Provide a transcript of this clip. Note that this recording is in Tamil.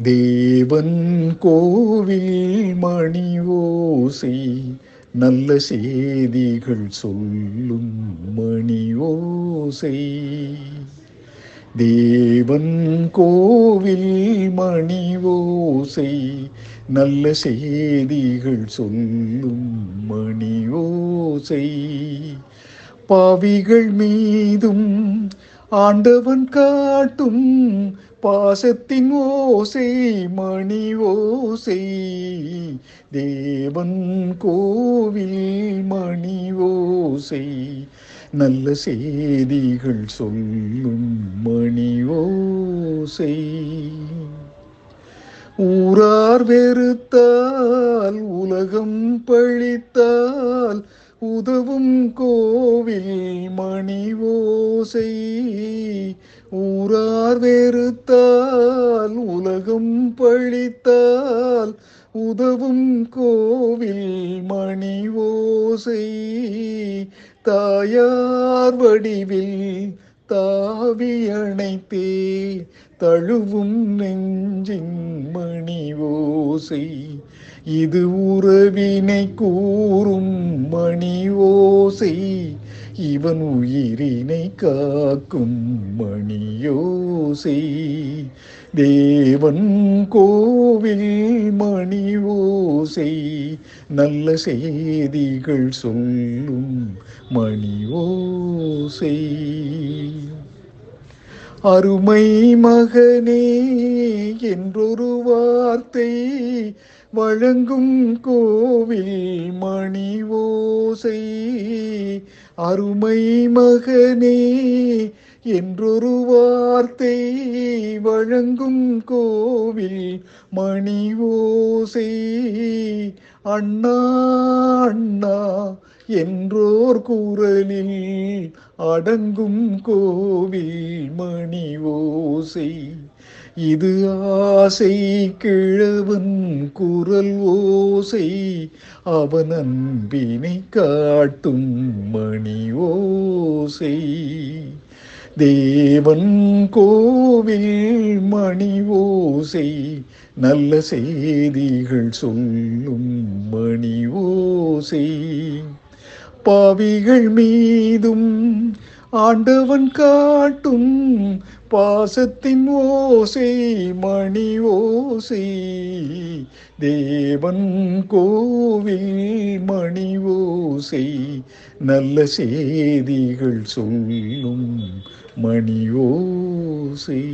தேவன் கோவில் மணி ஓசை நல்ல செய்திகள் சொல்லும் மணி ஓசை தேவன் கோவில் மணி ஓசை நல்ல செய்திகள் சொல்லும் மணி ஓசை பாவிகள் மீதும் ஆண்டவன் காட்டும் பாசத்தின் ஓசை மணி ஓசை. தேவன் கோவில் மணி ஓசை. நல்ல செய்திகள் சொல்லும் மணி ஓசை. ஊரார் வெறுத்தால் உலகம் பழித்தால் உதவும் கோவில் மணி ஓசை ஊரார் வெறுத்தால் உலகம் பழித்தால் உதவும் கோவில் மணி ஓசை தாயார் வடிவில் தாவி அணைத்தே தழுவும் நெஞ்சின் மணி ஓசை இது உறவினை கூறும் மணி ஓசை இவன் உயிரினை காக்கும் மணியோசை தேவன் கோவில் மணி ஓசை நல்ல செய்திகள் சொல்லும் மணி ஓசை அருமை மகனே என்றொரு வார்த்தை வழங்கும் கோவில் மணி ஓசை அருமை மகனே என்றொரு வார்த்தை வழங்கும் கோவில் மணி ஓசை அண்ணா அண்ணா என்றோர் குரலில் அடங்கும் கோவில் மணி ஓசை இது ஆசை கிழவன் குரல் ஓசை. அவன் அன்பினை காட்டும் மணி ஓசை. தேவன் கோவில் மணி ஓசை. நல்ல செய்திகள் சொல்லும் மணி ஓசை. பாவிகள் மீதும் ஆண்டவன் காட்டும் பாசத்தின் ஓசை மணி ஓசை. தேவன் கோவில் மணி ஓசை. நல்ல செய்திகள் சொல்லும் மணி ஓசை.